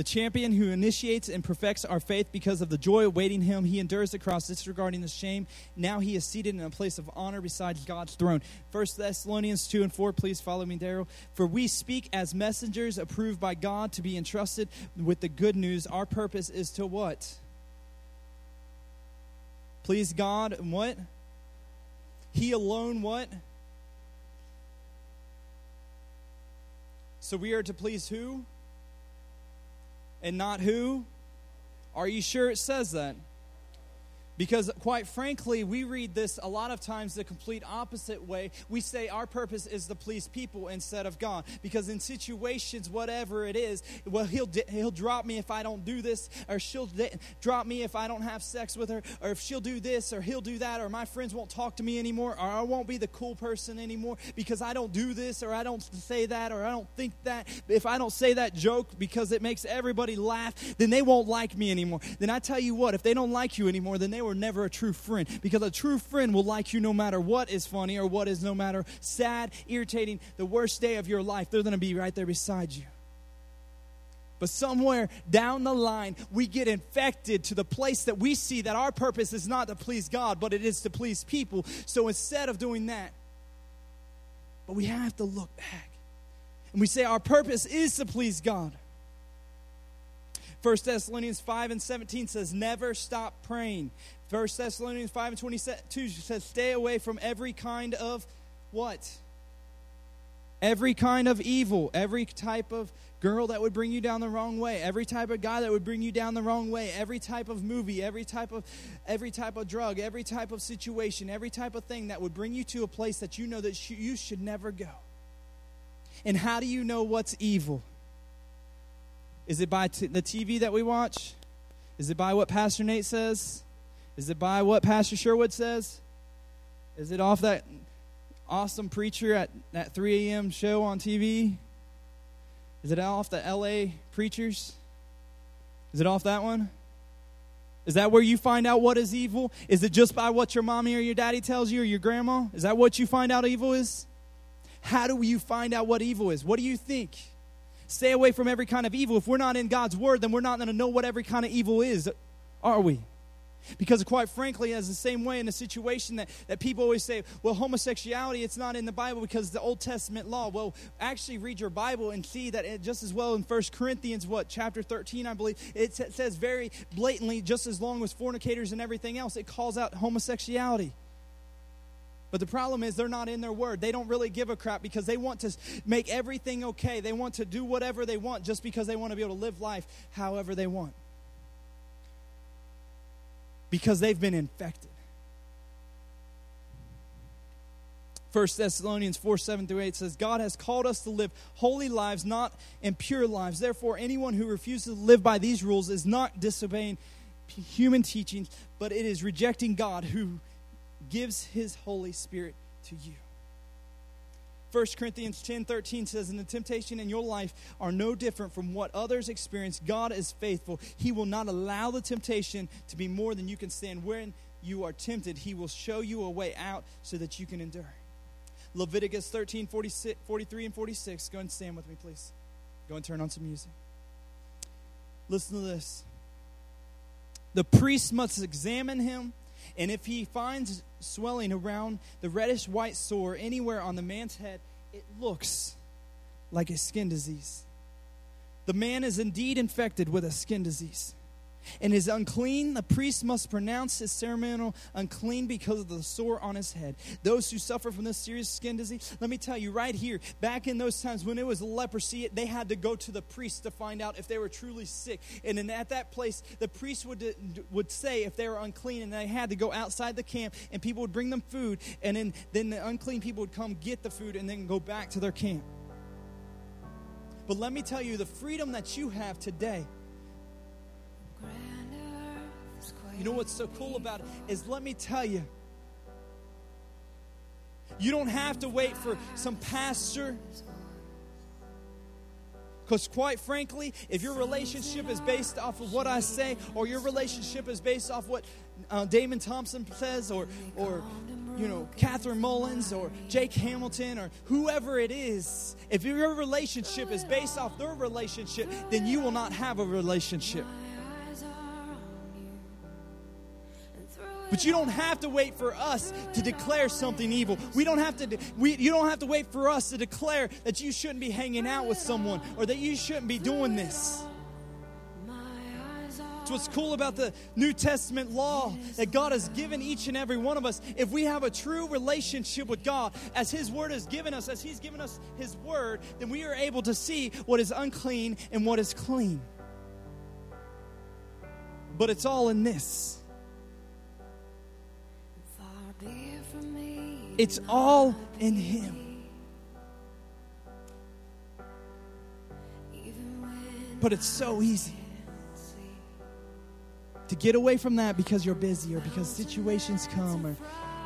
The champion who initiates and perfects our faith because of the joy awaiting him, he endures the cross, disregarding the shame. Now he is seated in a place of honor beside God's throne. 1 Thessalonians 2 and 4, please follow me, Daryl. For we speak as messengers approved by God to be entrusted with the good news. Our purpose is to what? Please God and what? He alone what? So we are to please who? And not who? Are you sure it says that? Because, quite frankly, we read this a lot of times the complete opposite way. We say our purpose is to please people instead of God. Because in situations, whatever it is, well, he'll, he'll drop me if I don't do this, or she'll drop me if I don't have sex with her, or if she'll do this, or he'll do that, or my friends won't talk to me anymore, or I won't be the cool person anymore because I don't do this, or I don't say that, or I don't think that. If I don't say that joke because it makes everybody laugh, then they won't like me anymore. Then I tell you what, if they don't like you anymore, then they were never a true friend because a true friend will like you no matter what is funny or what is no matter sad, irritating, the worst day of your life. They're going to be right there beside you. But somewhere down the line, we get infected to the place that we see that our purpose is not to please God, but it is to please people. So instead of doing that, but we have to look back. And we say our purpose is to please God. 1 Thessalonians 5 and 17 says, Never stop praying. 1 Thessalonians 5 and 22 says, Stay away from every kind of what? Every kind of evil, every type of girl that would bring you down the wrong way, every type of guy that would bring you down the wrong way, every type of movie, every type of every type of drug, every type of situation, every type of thing that would bring you to a place that you know that you should never go. And how do you know what's evil? Is it by t- the TV that we watch? Is it by what Pastor Nate says? Is it by what Pastor Sherwood says? Is it off that awesome preacher at that 3 a.m. show on TV? Is it off the LA preachers? Is it off that one? Is that where you find out what is evil? Is it just by what your mommy or your daddy tells you or your grandma? Is that what you find out evil is? How do you find out what evil is? What do you think? Stay away from every kind of evil. If we're not in God's word, then we're not going to know what every kind of evil is, are we? Because quite frankly, as the same way in a situation that, that people always say, well, homosexuality, it's not in the Bible because the Old Testament law. Well, actually read your Bible and see that it, just as well in First Corinthians, what, chapter 13, I believe, it says very blatantly, just as long as fornicators and everything else, it calls out homosexuality. But the problem is they're not in their word. They don't really give a crap because they want to make everything okay. They want to do whatever they want just because they want to be able to live life however they want. Because they've been infected. 1 Thessalonians 4 7 through 8 says, God has called us to live holy lives, not impure lives. Therefore, anyone who refuses to live by these rules is not disobeying human teachings, but it is rejecting God who gives his Holy Spirit to you. 1 Corinthians 10 13 says, And the temptation in your life are no different from what others experience. God is faithful. He will not allow the temptation to be more than you can stand. When you are tempted, He will show you a way out so that you can endure. Leviticus 13 46, 43 and 46. Go and stand with me, please. Go and turn on some music. Listen to this. The priest must examine him, and if he finds swelling around the reddish white sore anywhere on the man's head, it looks like a skin disease. The man is indeed infected with a skin disease and is unclean, the priest must pronounce his ceremonial unclean because of the sore on his head. Those who suffer from this serious skin disease, let me tell you right here, back in those times when it was leprosy, they had to go to the priest to find out if they were truly sick. And then at that place, the priest would, would say if they were unclean, and they had to go outside the camp, and people would bring them food, and then, then the unclean people would come get the food and then go back to their camp. But let me tell you, the freedom that you have today you know what's so cool about it is let me tell you, you don't have to wait for some pastor. Because, quite frankly, if your relationship is based off of what I say, or your relationship is based off what uh, Damon Thompson says, or, or you know, Catherine Mullins, or Jake Hamilton, or whoever it is, if your relationship is based off their relationship, then you will not have a relationship. But you don't have to wait for us to declare something evil. We don't have to we, you don't have to wait for us to declare that you shouldn't be hanging out with someone or that you shouldn't be doing this. It's what's cool about the New Testament law that God has given each and every one of us. If we have a true relationship with God, as His Word has given us, as He's given us His Word, then we are able to see what is unclean and what is clean. But it's all in this. It's all in Him. But it's so easy to get away from that because you're busy or because situations come or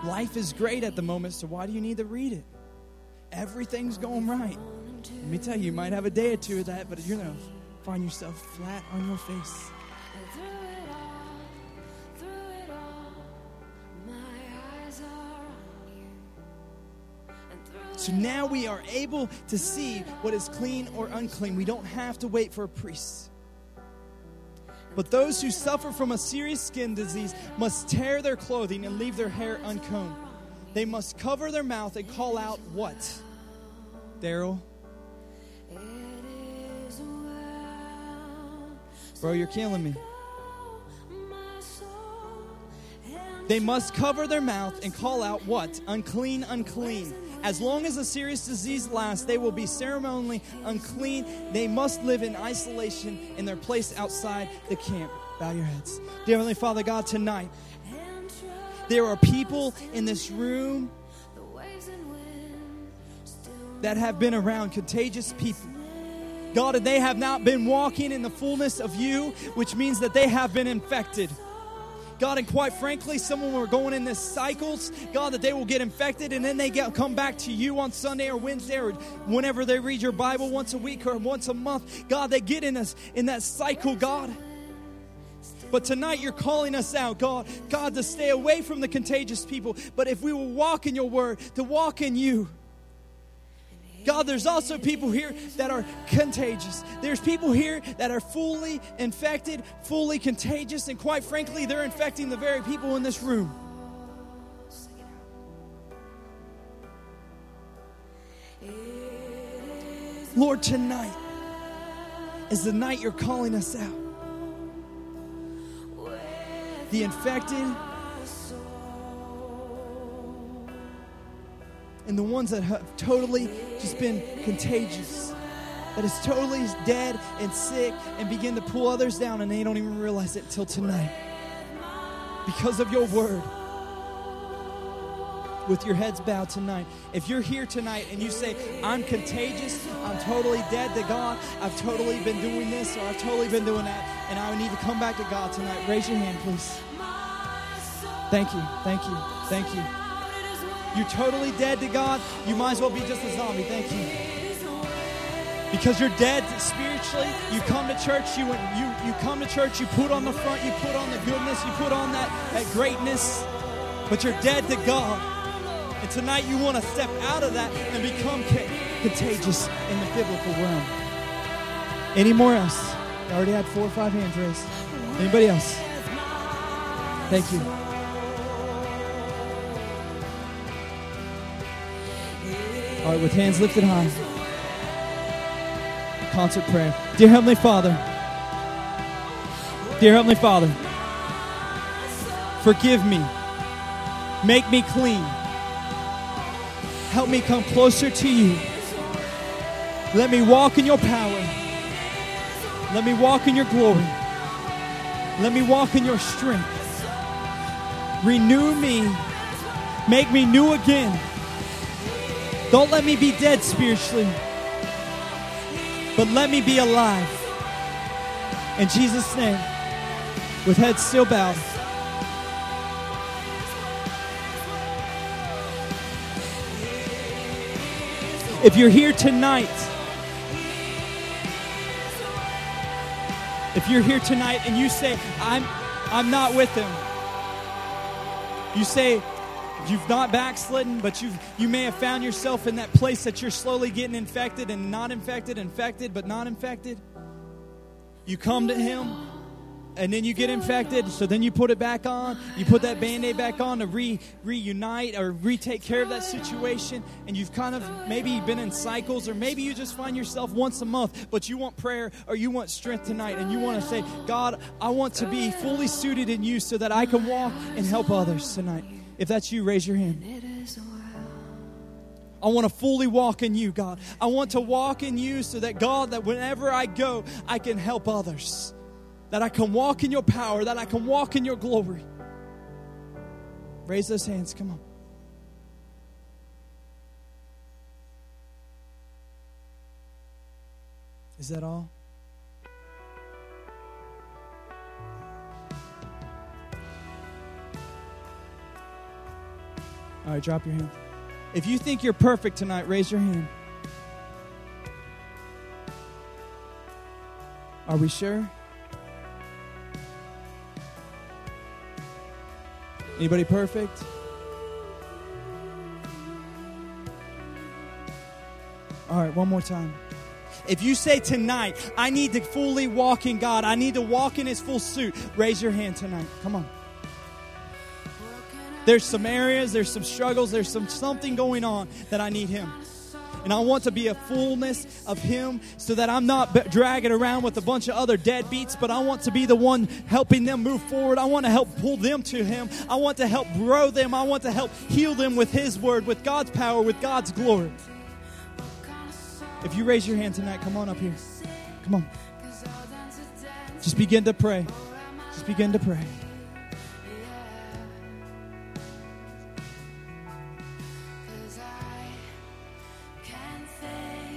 life is great at the moment, so why do you need to read it? Everything's going right. Let me tell you, you might have a day or two of that, but you're going to find yourself flat on your face. So now we are able to see what is clean or unclean. We don't have to wait for a priest. But those who suffer from a serious skin disease must tear their clothing and leave their hair uncombed. They must cover their mouth and call out what? Daryl? Bro, you're killing me. They must cover their mouth and call out what? Unclean, unclean. As long as a serious disease lasts, they will be ceremonially unclean. They must live in isolation in their place outside the camp. Bow your heads. Dear Heavenly Father, God, tonight, there are people in this room that have been around contagious people. God, and they have not been walking in the fullness of you, which means that they have been infected. God, and quite frankly, some of them are going in this cycles, God, that they will get infected and then they get, come back to you on Sunday or Wednesday or whenever they read your Bible once a week or once a month. God, they get in, us, in that cycle, God. But tonight you're calling us out, God, God, to stay away from the contagious people. But if we will walk in your word, to walk in you, God, there's also people here that are contagious. There's people here that are fully infected, fully contagious, and quite frankly, they're infecting the very people in this room. Lord, tonight is the night you're calling us out. The infected, and the ones that have totally just been contagious, that is totally dead and sick and begin to pull others down and they don't even realize it until tonight. Because of your word. With your heads bowed tonight. If you're here tonight and you say, I'm contagious, I'm totally dead to God, I've totally been doing this or I've totally been doing that, and I need to come back to God tonight, raise your hand, please. Thank you, thank you, thank you. You're totally dead to God, you might as well be just a zombie. Thank you. Because you're dead spiritually, you come to church, you, you, you come to church, you put on the front, you put on the goodness, you put on that, that greatness, but you're dead to God. And tonight you want to step out of that and become ca- contagious in the biblical realm. Any more else? I already had four or five hands raised. Anybody else? Thank you. All right, with hands lifted high. Concert prayer. Dear Heavenly Father, dear Heavenly Father, forgive me. Make me clean. Help me come closer to you. Let me walk in your power. Let me walk in your glory. Let me walk in your strength. Renew me. Make me new again. Don't let me be dead spiritually, but let me be alive. In Jesus' name, with heads still bowed. If you're here tonight, if you're here tonight and you say, I'm, I'm not with him, you say, you've not backslidden, but you've, you may have found yourself in that place that you're slowly getting infected and not infected, infected, but not infected. You come to him and then you get infected, so then you put it back on. You put that band aid back on to re, reunite or retake care of that situation. And you've kind of maybe been in cycles, or maybe you just find yourself once a month, but you want prayer or you want strength tonight. And you want to say, God, I want to be fully suited in you so that I can walk and help others tonight. If that's you, raise your hand. I want to fully walk in you, God. I want to walk in you so that, God, that whenever I go, I can help others that I can walk in your power, that I can walk in your glory. Raise those hands. Come on. Is that all? All right, drop your hand. If you think you're perfect tonight, raise your hand. Are we sure? Anybody perfect? All right, one more time. If you say tonight, I need to fully walk in God, I need to walk in His full suit, raise your hand tonight. Come on. There's some areas, there's some struggles, there's some something going on that I need Him. And I want to be a fullness of Him so that I'm not b- dragging around with a bunch of other deadbeats, but I want to be the one helping them move forward. I want to help pull them to Him. I want to help grow them. I want to help heal them with His word, with God's power, with God's glory. If you raise your hand tonight, come on up here. Come on. Just begin to pray. Just begin to pray.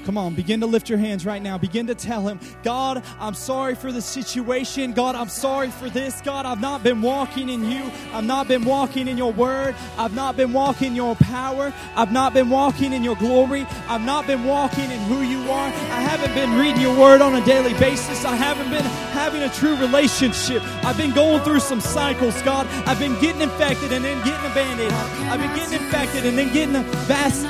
Come on, begin to lift your hands right now. Begin to tell him, God, I'm sorry for the situation. God, I'm sorry for this. God, I've not been walking in you. I've not been walking in your word. I've not been walking in your power. I've not been walking in your glory. I've not been walking in who you are. I haven't been reading your word on a daily basis. I haven't been having a true relationship. I've been going through some cycles, God. I've been getting infected and then getting a band aid. I've been getting infected and then getting a vast.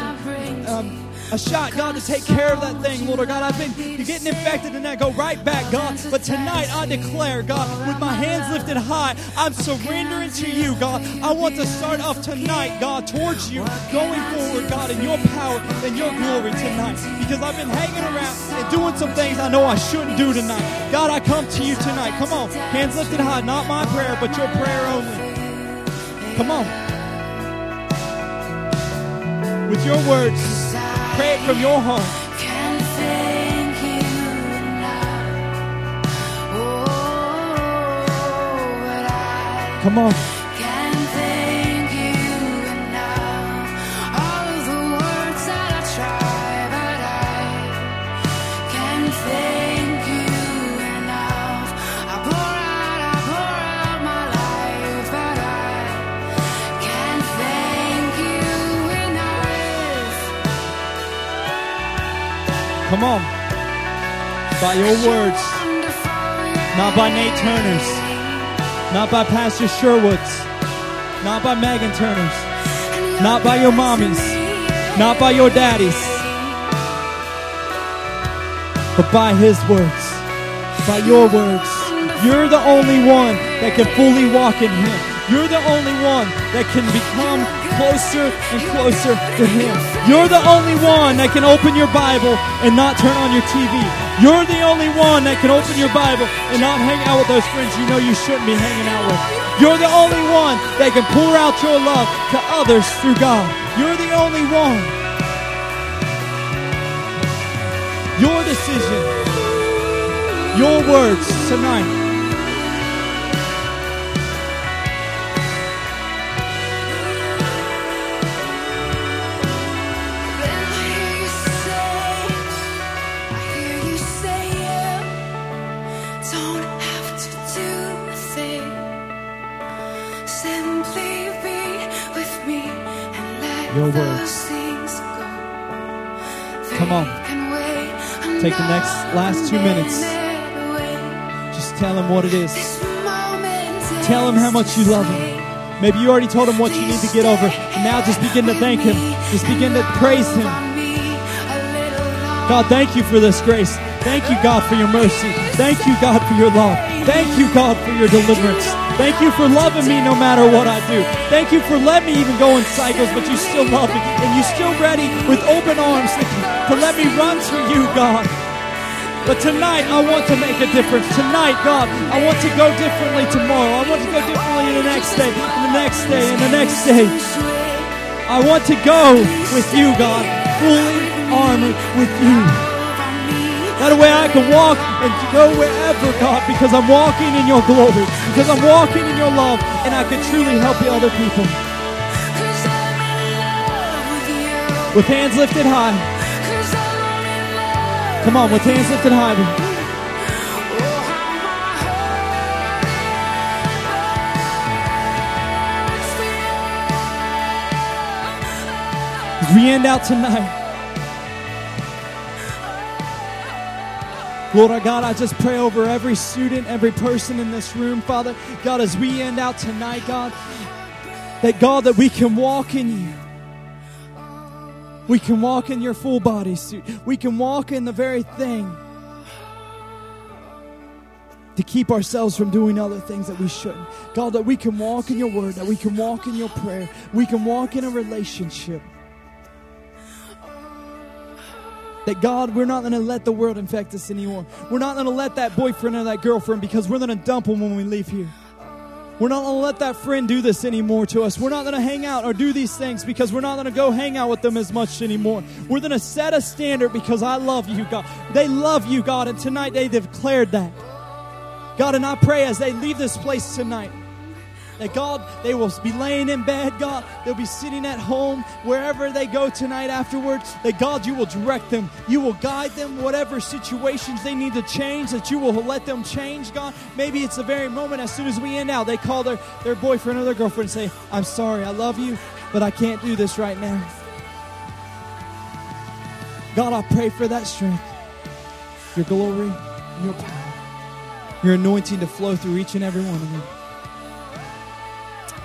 Um, a shot, God, to take care of that thing, Lord God. I've been getting infected and I go right back, God. But tonight I declare, God, with my hands lifted high, I'm surrendering to you, God. I want to start off tonight, God, towards you, going forward, God, in your power and your glory tonight. Because I've been hanging around and doing some things I know I shouldn't do tonight. God, I come to you tonight. Come on, hands lifted high, not my prayer, but your prayer only. Come on. With your words. Pray it from your home. Come on. Come on. By your words, not by Nate Turner's, not by Pastor Sherwood's, not by Megan Turner's, not by your mommies, not by your daddies, but by his words, by your words. You're the only one that can fully walk in him. You're the only one that can become closer and closer to Him. You're the only one that can open your Bible and not turn on your TV. You're the only one that can open your Bible and not hang out with those friends you know you shouldn't be hanging out with. You're the only one that can pour out your love to others through God. You're the only one. Your decision, your words tonight. Your words. Come on. Take the next last two minutes. Just tell him what it is. Tell him how much you love him. Maybe you already told him what you need to get over. Now just begin to thank him. Just begin to praise him. God, thank you for this grace. Thank you, God, for your mercy. Thank you, God, for your love. Thank you, God, for your deliverance. Thank you for loving me no matter what I do. Thank you for letting me even go in cycles, but you still love me. And you're still ready with open arms to, let me run to you, God. But tonight, I want to make a difference. Tonight, God, I want to go differently tomorrow. I want to go differently in the next day, in the next day, in the next day. I want to go with you, God, fully armored with you. That way I can walk and go wherever, God, because I'm walking in your glory, because I'm walking in your love, and I can truly help the other people. With hands lifted high. Come on, with hands lifted high. We end out tonight, Lord our God, I just pray over every student, every person in this room, Father. God, as we end out tonight, God, that God, that we can walk in you. We can walk in your full body suit. We can walk in the very thing to keep ourselves from doing other things that we shouldn't. God, that we can walk in your word, that we can walk in your prayer, we can walk in a relationship. That God, we're not going to let the world infect us anymore. We're not going to let that boyfriend or that girlfriend because we're going to dump them when we leave here. We're not going to let that friend do this anymore to us. We're not going to hang out or do these things because we're not going to go hang out with them as much anymore. We're going to set a standard because I love you, God. They love you, God, and tonight they declared that. God, and I pray as they leave this place tonight that God, they will be laying in bed, God. They'll be sitting at home, wherever they go tonight afterwards. That God, you will direct them. You will guide them, whatever situations they need to change, that you will let them change, God. Maybe it's the very moment as soon as we end out, they call their, their boyfriend or their girlfriend and say, I'm sorry, I love you, but I can't do this right now. God, I pray for that strength, your glory, your power, your anointing to flow through each and every one of them.